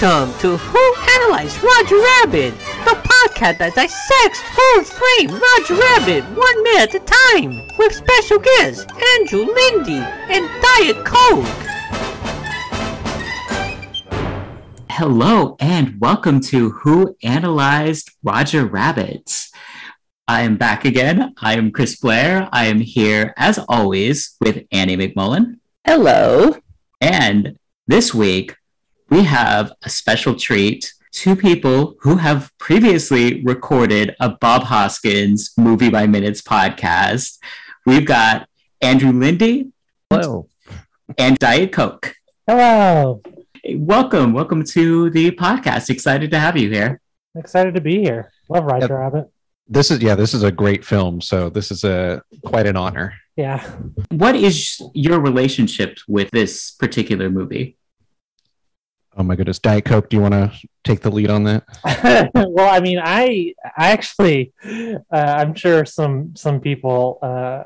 Welcome to Who Analyzed Roger Rabbit, the podcast that dissects Who Framed Roger Rabbit one minute at a time, with special guests Andrew Lindy and Diet Coke. Hello and welcome to Who Analyzed Roger Rabbit. I am back again. I am Chris Blair. I am here as always with Annie McMullen. Hello. And this week we have a special treat. Two people who have previously recorded a Bob Hoskins Movie by Minutes podcast. We've got Andrew Lindy. Hello. And Diet Coke. Hello. Welcome. Welcome to the podcast. Excited to have you here. Excited to be here. Love Roger yep. Rabbit. This is yeah, this is a great film, so this is a quite an honor. Yeah. What is your relationship with this particular movie? Oh my goodness, Diet Coke. Do you want to take the lead on that? well, I mean, I, I actually, uh, I'm sure some some people uh,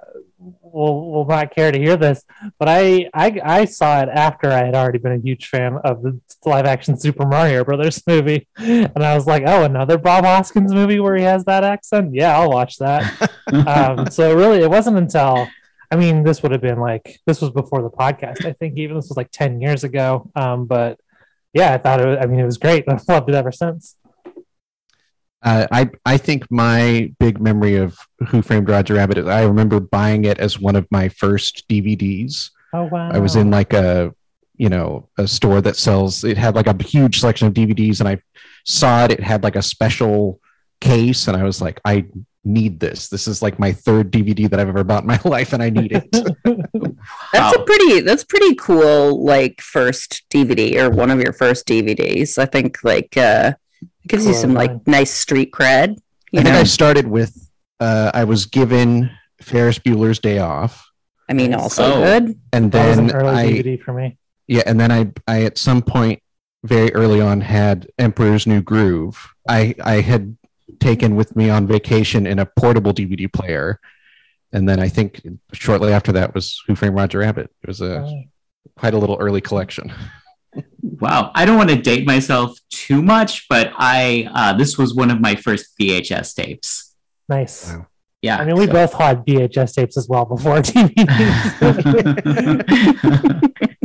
will will not care to hear this, but I, I I saw it after I had already been a huge fan of the live action Super Mario Brothers movie, and I was like, oh, another Bob Hoskins movie where he has that accent? Yeah, I'll watch that. um, so really, it wasn't until I mean, this would have been like this was before the podcast. I think even this was like ten years ago. Um, but yeah, I thought it was, I mean, it was great. I've loved it ever since. Uh, I I think my big memory of Who Framed Roger Rabbit is I remember buying it as one of my first DVDs. Oh wow! I was in like a you know a store that sells. It had like a huge selection of DVDs, and I saw it. It had like a special case, and I was like, I need this. This is like my third DVD that I've ever bought in my life, and I need it. that's wow. a pretty that's pretty cool like first DVD or one of your first DVDs. I think like uh it gives cool, you some like nice street cred. I know? think I started with uh I was given Ferris Bueller's Day Off. I mean also oh. good. And then I DVD for me. Yeah, and then I I at some point very early on had Emperor's New Groove. I I had taken with me on vacation in a portable DVD player. And then I think shortly after that was Who Framed Roger Rabbit. It was a oh. quite a little early collection. Wow, I don't want to date myself too much, but I uh, this was one of my first VHS tapes. Nice. Wow. Yeah, I mean, we so. both had VHS tapes as well before DVDs.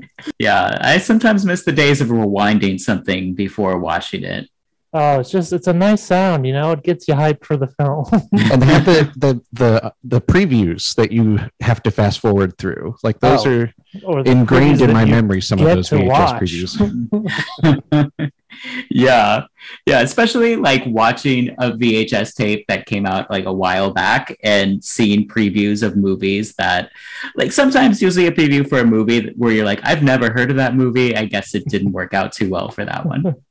yeah, I sometimes miss the days of rewinding something before watching it. Oh, it's just it's a nice sound, you know. It gets you hyped for the film. and they have the, the the the previews that you have to fast forward through. Like those oh, are ingrained in my memory. Some of those VHS watch. previews. yeah, yeah. Especially like watching a VHS tape that came out like a while back and seeing previews of movies that, like, sometimes you'll see a preview for a movie where you're like, I've never heard of that movie. I guess it didn't work out too well for that one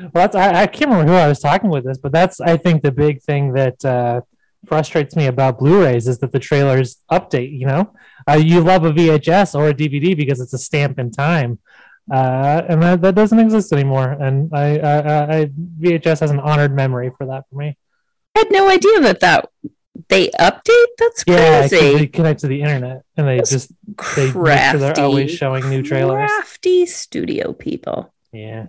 well, that's I, I, can't remember who I was talking with this, but that's I think the big thing that uh, frustrates me about Blu-rays is that the trailers update. You know, uh, you love a VHS or a DVD because it's a stamp in time, uh, and that, that doesn't exist anymore. And I, I, I, VHS has an honored memory for that for me. I had no idea that that they update. That's crazy. Yeah, they connect to the internet and they That's just they crafty, sure they're always showing new trailers. Crafty studio people. Yeah.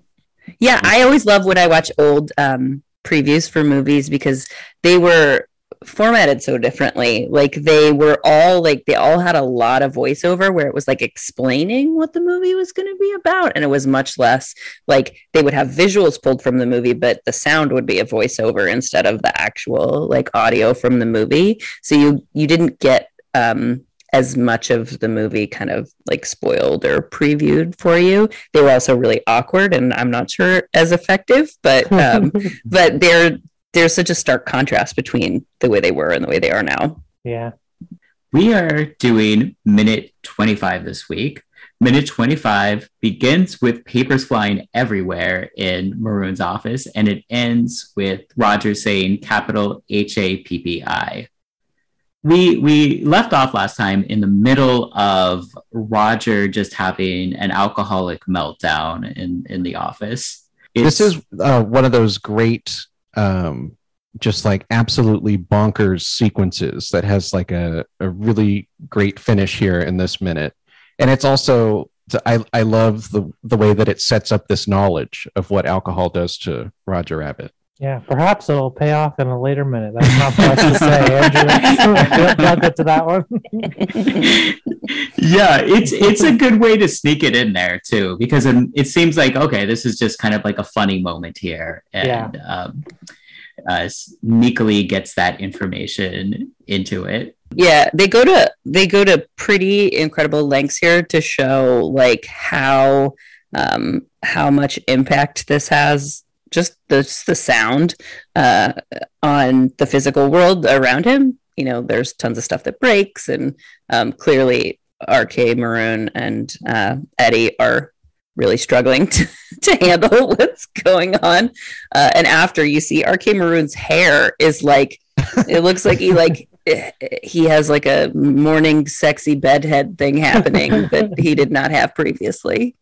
Yeah, I always love when I watch old um, previews for movies because they were formatted so differently. Like they were all like they all had a lot of voiceover where it was like explaining what the movie was going to be about, and it was much less like they would have visuals pulled from the movie, but the sound would be a voiceover instead of the actual like audio from the movie. So you you didn't get um as much of the movie kind of like spoiled or previewed for you. They were also really awkward and I'm not sure as effective, but um, but they're there's such a stark contrast between the way they were and the way they are now. Yeah. We are doing minute 25 this week. Minute 25 begins with papers flying everywhere in Maroon's office, and it ends with Roger saying capital H A P P I we we left off last time in the middle of Roger just having an alcoholic meltdown in in the office. It's, this is uh, one of those great, um, just like absolutely bonkers sequences that has like a, a really great finish here in this minute, and it's also I, I love the the way that it sets up this knowledge of what alcohol does to Roger Rabbit. Yeah, perhaps it'll pay off in a later minute. That's not for us to say, Andrew. Don't get to that one. yeah, it's it's a good way to sneak it in there too, because it, it seems like okay, this is just kind of like a funny moment here, and um, uh, sneakily gets that information into it. Yeah, they go to they go to pretty incredible lengths here to show like how um, how much impact this has just the just the sound uh, on the physical world around him. You know, there's tons of stuff that breaks, and um, clearly, RK Maroon and uh, Eddie are really struggling to, to handle what's going on. Uh, and after you see RK Maroon's hair is like, it looks like he like he has like a morning sexy bedhead thing happening that he did not have previously.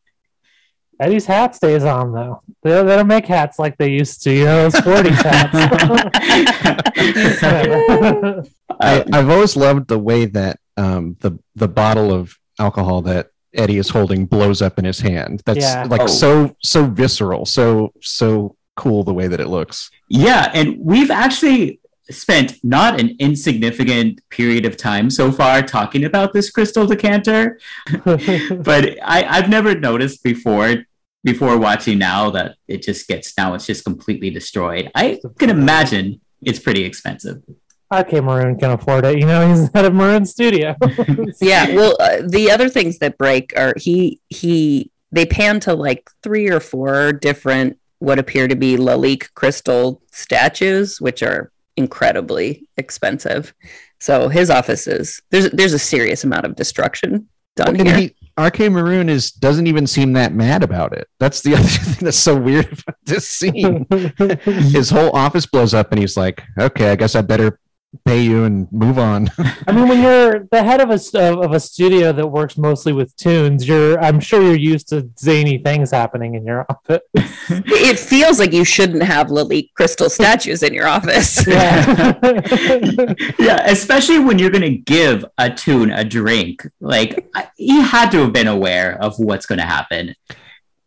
Eddie's hat stays on though. They, they don't make hats like they used to. You know, those 40s hats. I, I've always loved the way that um, the the bottle of alcohol that Eddie is holding blows up in his hand. That's Yeah. like Oh. so so visceral, so so cool the way that it looks. Yeah, and we've actually spent not an insignificant period of time so far talking about this crystal decanter, but I, I've never noticed before before watching now that it just gets now it's just completely destroyed. I can imagine it's pretty expensive. Okay, Maroon can afford it. You know, he's at a Maroon studio. yeah well uh, the other things that break are he he they pan to like three or four different what appear to be lalique crystal statues which are incredibly expensive so his office is there's there's a serious amount of destruction done And here he, RK Maroon is doesn't even seem that mad about it. That's the other thing that's so weird about this scene. His whole office blows up, and he's like, "Okay, I guess I better pay you and move on." I mean, when you're the head of a of of a studio that works mostly with tunes, you're I'm sure you're used to zany things happening in your office. it feels like you shouldn't have lalique crystal statues in your office Yeah. yeah, especially when you're going to give a tune a drink. Like he had to have been aware of what's going to happen.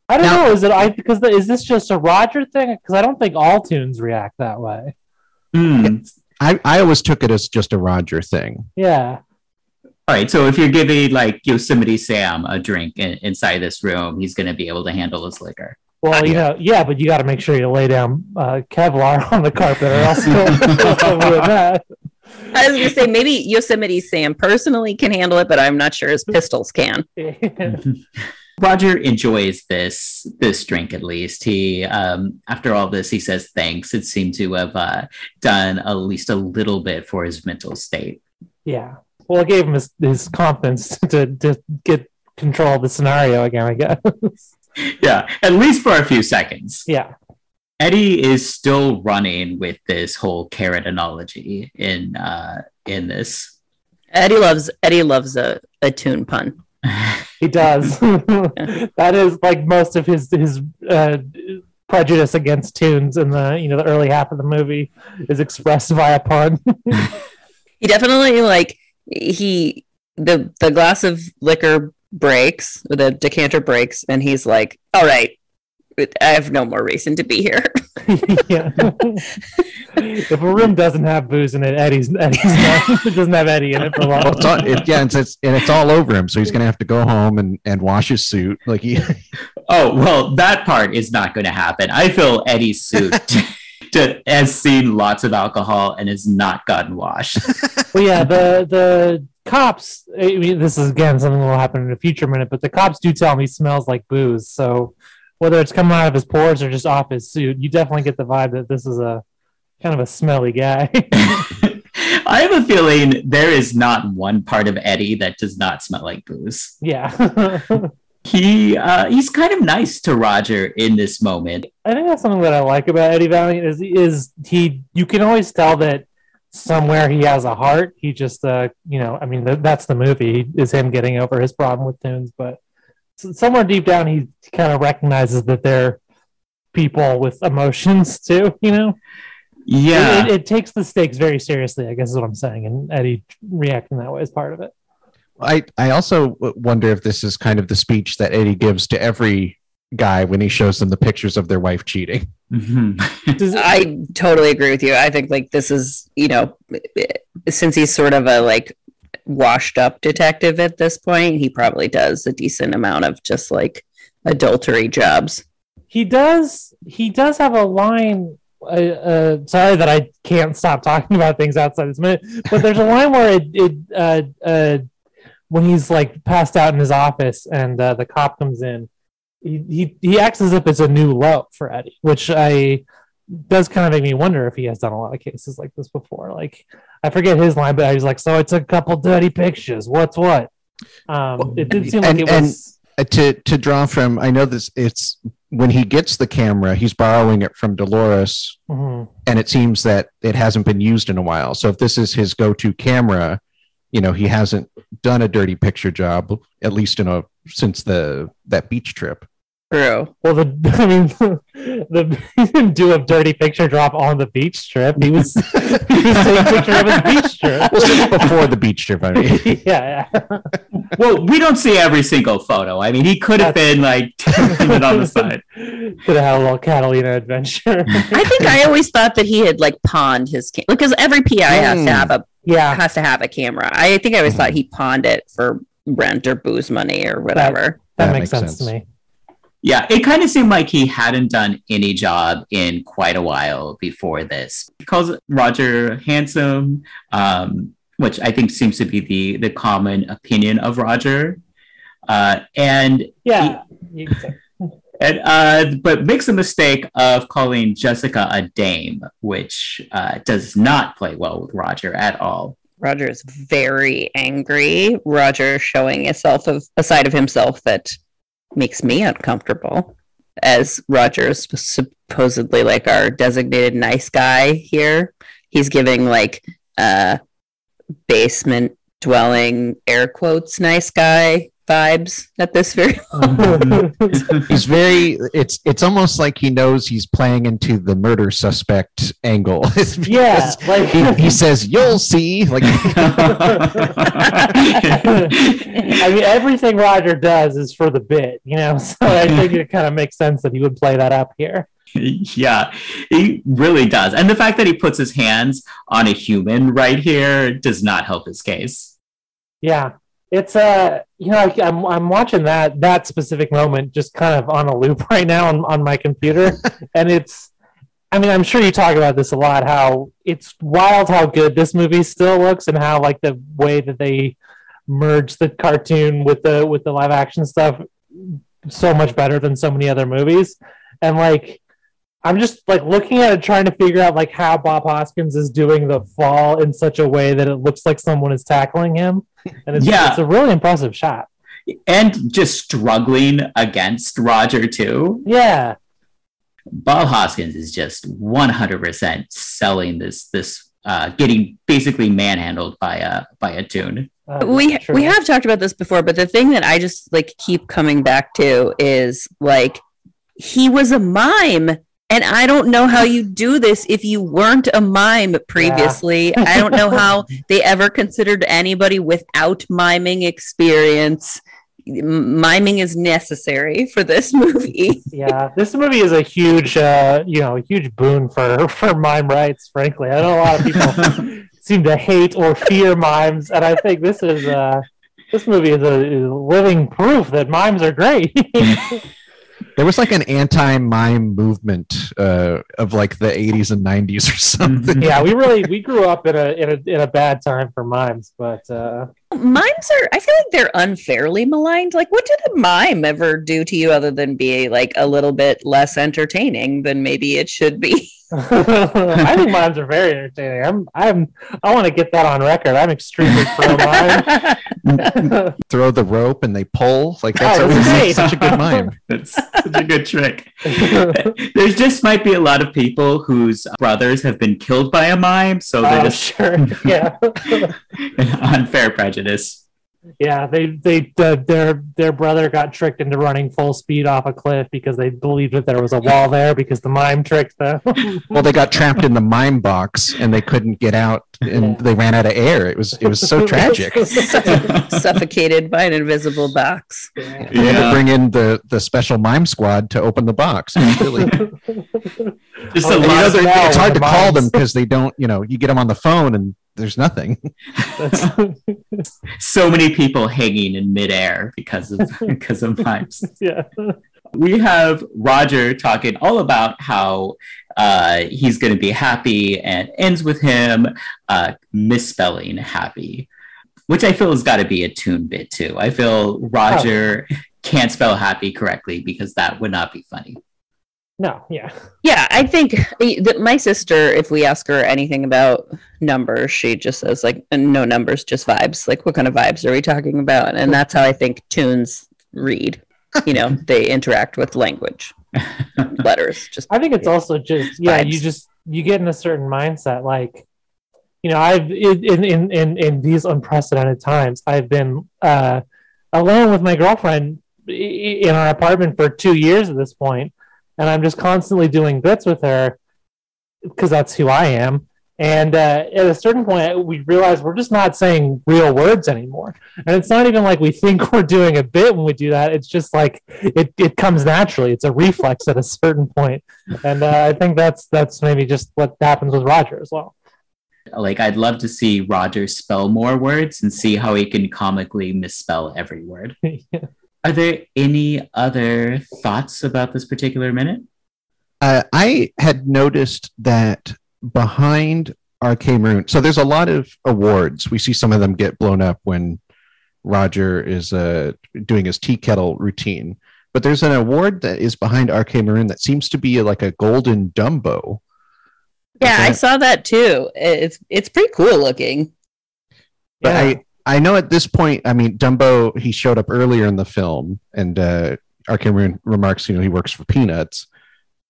I don't Now- know. Is it I because the, is this just a Roger thing? Because I don't think all tunes react that way. Hmm. I, I always took it as just a Roger thing. Yeah. All right, so if you're giving like Yosemite Sam a drink in, inside this room, he's going to be able to handle his liquor. Well, you know, yeah, but you got to make sure you lay down uh, Kevlar on the carpet, or else you'll ruin that. i was gonna say maybe yosemite sam personally can handle it but i'm not sure his pistols can Roger enjoys this this drink at least. He um, after all this, he says thanks. It seemed to have uh, done at least a little bit for his mental state. yeah. Well, it gave him his, his confidence to, to get control of the scenario again. I guess. Yeah, at least for a few seconds. yeah. Eddie is still running with this whole carrot analogy in uh, in this. eddie loves eddie loves a, a tune pun He does. that is like most of his his uh, prejudice against tunes in the you know the early half of the movie is expressed via pun. he definitely like he the the glass of liquor breaks the decanter breaks and he's like all right i have no more reason to be here yeah. if a room doesn't have booze in it, Eddie's Eddie's not, it doesn't have Eddie in it for long. Well, it's all, it, yeah, it's, it's and it's all over him, so he's gonna have to go home and, and wash his suit. Like he, Oh well, that part is not going to happen. I feel Eddie's suit to, has seen lots of alcohol and has not gotten washed. well, yeah, the the cops. I mean, this is again something that will happen in a future minute, but the cops do tell me smells like booze. So whether it's coming out of his pores or just off his suit, you definitely get the vibe that this is a kind of a smelly guy. I have a feeling there is not one part of Eddie that does not smell like booze. yeah. He uh, he's kind of nice to Roger in this moment. I think that's something that I like about Eddie Valiant is is he you can always tell that somewhere he has a heart. He just uh you know I mean th- that's the movie is him getting over his problem with tunes, but somewhere deep down he kind of recognizes that they're people with emotions too. You know, Yeah, it, it, it takes the stakes very seriously. I guess is what I'm saying, and Eddie reacting that way is part of it. I, I also wonder if this is kind of the speech that Eddie gives to every guy when he shows them the pictures of their wife cheating. Mhm. I totally agree with you. I think like this is, you know, since he's sort of a like washed up detective at this point, he probably does a decent amount of just like adultery jobs. he does he does have a line uh, uh, sorry that I can't stop talking about things outside this minute, but there's a line where it, it uh, uh, when he's like passed out in his office and uh, the cop comes in, he, he he acts as if it's a new low for Eddie, which I does kind of make me wonder if he has done a lot of cases like this before. Like I forget his line, but was like, so I took a couple dirty pictures. What's what? Um, it did seem like And- it and- was. Uh, to to draw from, I know this. It's when he gets the camera, he's borrowing it from Dolores, Mhm. and it seems that it hasn't been used in a while. So if this is his go-to camera, you know, he hasn't done a dirty picture job at least in a since the that beach trip. True. Well, the I mean, the he didn't do a dirty picture drop on the beach strip. He was he was taking a picture of his beach strip. Well, since before the beach trip, I mean. yeah, yeah. well, we don't see every single photo. I mean, he could have been like it on the side. Could have had a little Catalina adventure. I think I always thought that he had like pawned his camera because every PI has Mm. to have a yeah, has to have a camera. I think I always thought he pawned it for rent or booze money or whatever. that, That makes, makes sense, sense. to me. Yeah, it kind of seemed like he hadn't done any job in quite a while before this. He calls Roger handsome, um, which I think seems to be the the common opinion of Roger. Uh, and Yeah, you could say. and uh, but makes a mistake of calling Jessica a dame, which uh, does not play well with Roger at all. Roger is very angry. Roger showing a self of a side of himself that makes me uncomfortable. As Roger is supposedly like our designated nice guy here, he's giving like uh basement dwelling air quotes nice guy vibes at this very uh-huh. he's very it's it's almost like he knows he's playing into the murder suspect angle yeah, like he, he says you'll see like I mean, everything Roger does is for the bit, you know. So I think it kind of makes sense that he would play that up here. yeah, he really does. And the fact that he puts his hands on a human right here does not help his case. Yeah, it's uh, you know, I- I'm I'm watching that that specific moment just kind of on a loop right now on, on my computer, and it's. I mean, I'm sure you talk about this a lot. How it's wild how good this movie still looks, and how like the way that they merge the cartoon with the with the live action stuff so much better than so many other movies. And like, I'm just like looking at it, trying to figure out like how Bob Hoskins is doing the fall in such a way that it looks like someone is tackling him, and it's, Yeah. it's a really impressive shot. And just struggling against Roger, too. Yeah, Bob Hoskins is just 100% selling this, this uh, getting basically manhandled by a, by a tune. uh, we true. we have talked about this before, but the thing that I just like keep coming back to is like he was a mime. And I don't know how you do this if you weren't a mime previously. I don't know how they ever considered anybody without miming experience. Miming is necessary for this movie. yeah, this movie is a huge, uh, you know, a huge boon for for mime rights. Frankly, I know a lot of people seem to hate or fear mimes, and I think this is uh, this movie is a, is living proof that mimes are great. There was like an anti-mime movement uh, of like the 80s and 90s or something yeah, we really we grew up in a in a in a bad time for mimes, but uh, Mimes are, I feel like they're unfairly maligned. Like, what did a mime ever do to you other than be like a little bit less entertaining than maybe it should be? I think mimes are very entertaining. I'm I'm I want to get that on record. I'm extremely pro mime. throw the rope and they pull like that's Oh, always great. such a good mime That's such a good trick. there just might be a lot of people whose brothers have been killed by a mime, so they're oh, just sure. Yeah. unfair prejudice. Yeah, they they uh, their their brother got tricked into running full speed off a cliff because they believed that there was a wall there because the mime tricked them. Well, they got trapped in the mime box and they couldn't get out, and Yeah. they ran out of air. It was it was so tragic. Suffocated by an invisible box. They had to bring in the the special mime squad to open the box. Really, Just Oh, a lot know, of it's with hard the to call them because they don't. You know, you get them on the phone and there's nothing. That's- so many people hanging in midair because of because of mimes. yeah. we have Roger talking all about how uh, he's going to be happy and ends with him uh, misspelling happy, which I feel has got to be a tune bit too. I feel Roger can't spell happy correctly because that would not be funny. No, yeah. Yeah, I think that my sister, if we ask her anything about numbers, she just says like "Uh, no numbers, just vibes. Like what kind of vibes are we talking about? And that's how I think tunes read. You know, they interact with language, letters. Just I think it's also just yeah, you just you get in a certain mindset. Like, you know, I've in in in in, these unprecedented times, I've been uh, alone with my girlfriend in our apartment for two years at this point, and I'm just constantly doing bits with her because that's who I am. And uh, at a certain point, we realize we're just not saying real words anymore. And it's not even like we think we're doing a bit when we do that. It's just like it, it comes naturally. It's a reflex at a certain point. And uh, I think that's that's maybe just what happens with Roger as well. Like, I'd love to see Roger spell more words and see how he can comically misspell every word. Are there any other thoughts about this particular minute? Uh, I had noticed that behind RK Maroon, so there's a lot of awards. We see some of them get blown up when Roger is uh, doing his tea kettle routine. But there's an award that is behind RK Maroon that seems to be like a golden Dumbo. yeah, I saw that too. It's it's pretty cool looking. But Yeah. I, I know at this point, I mean, Dumbo, he showed up earlier in the film, and uh, RK Maroon remarks, you know, he works for Peanuts.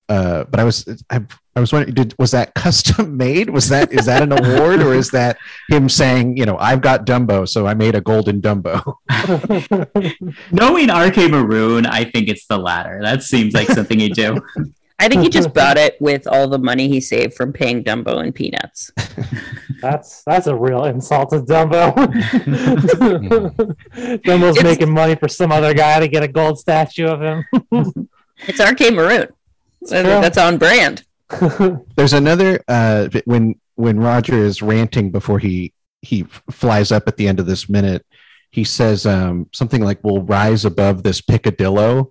Uh, but I was, I, I was wondering, did was that custom made? Was that is that an award, or is that him saying, you know, I've got Dumbo, so I made a golden Dumbo? Knowing RK Maroon, I think it's the latter. That seems like something he'd do. I think he just bought it with all the money he saved from paying Dumbo and Peanuts. That's that's a real insult to Dumbo. Dumbo's It's- making money for some other guy to get a gold statue of him. It's RK Maroon. true. That's on brand. There's another uh, when when Roger is ranting before he he flies up at the end of this minute. He says um, something like, "We'll rise above this picadillo."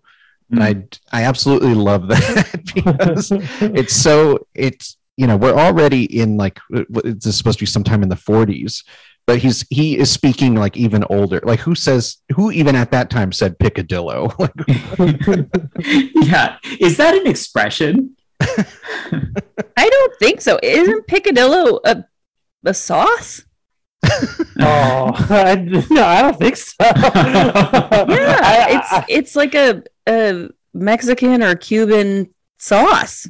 and I I absolutely love that because it's so it's you know we're already in like uh, what- this is supposed to be sometime in the 40s but he's he is speaking like even older like who says who even at that time said picadillo yeah. Is that an expression? I don't think so. Isn't picadillo a, a sauce? oh, I, no, I don't think so. Yeah, it's it's like a, a Mexican or Cuban sauce.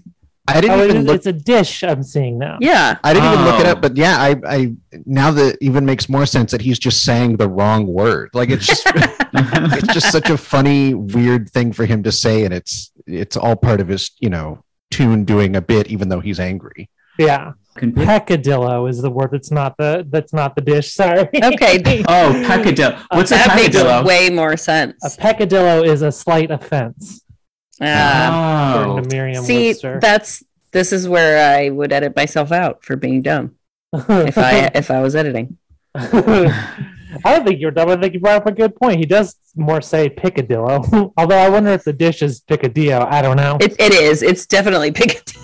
I didn't oh, even is- look it's a dish I'm seeing now. Yeah, i didn't even look it Oh. up but yeah i i now that even makes more sense that he's just saying the wrong word like it's just it's just such a funny weird thing for him to say and it's it's all part of his you know tune doing a bit even though he's angry Yeah. Complete- Peccadillo is the word that's not the that's not the dish. Sorry. Okay. oh, peccadillo. What's a that makes peccadillo? way more sense. A peccadillo is a slight offense, Ah, oh. according to Merriam see, Webster. that's this is where I would edit myself out for being dumb if I if I was editing. I don't think you're dumb. I think you brought up a good point. He does more say picadillo, although I wonder if the dish is picadillo. I don't know. It, it is. It's definitely picadillo.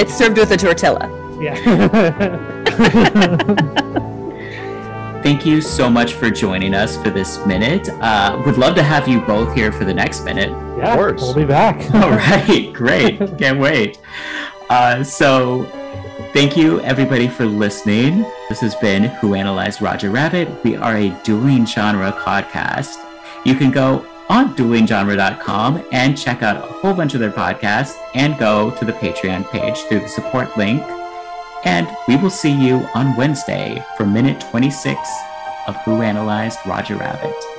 It's served with a tortilla. yeah. Thank you so much for joining us for this minute. Uh, would love to have you both here for the next minute. yeah, course. we'll be back. All right, great. Can't wait. Uh, so, thank you everybody for listening. This has been Who Analyzed Roger Rabbit. We are a Dueling Genre podcast. You can go on duelinggenre.com and check out a whole bunch of their podcasts and go to the Patreon page through the support link. And we will see you on Wednesday for minute 26 of Who Analyzed Roger Rabbit.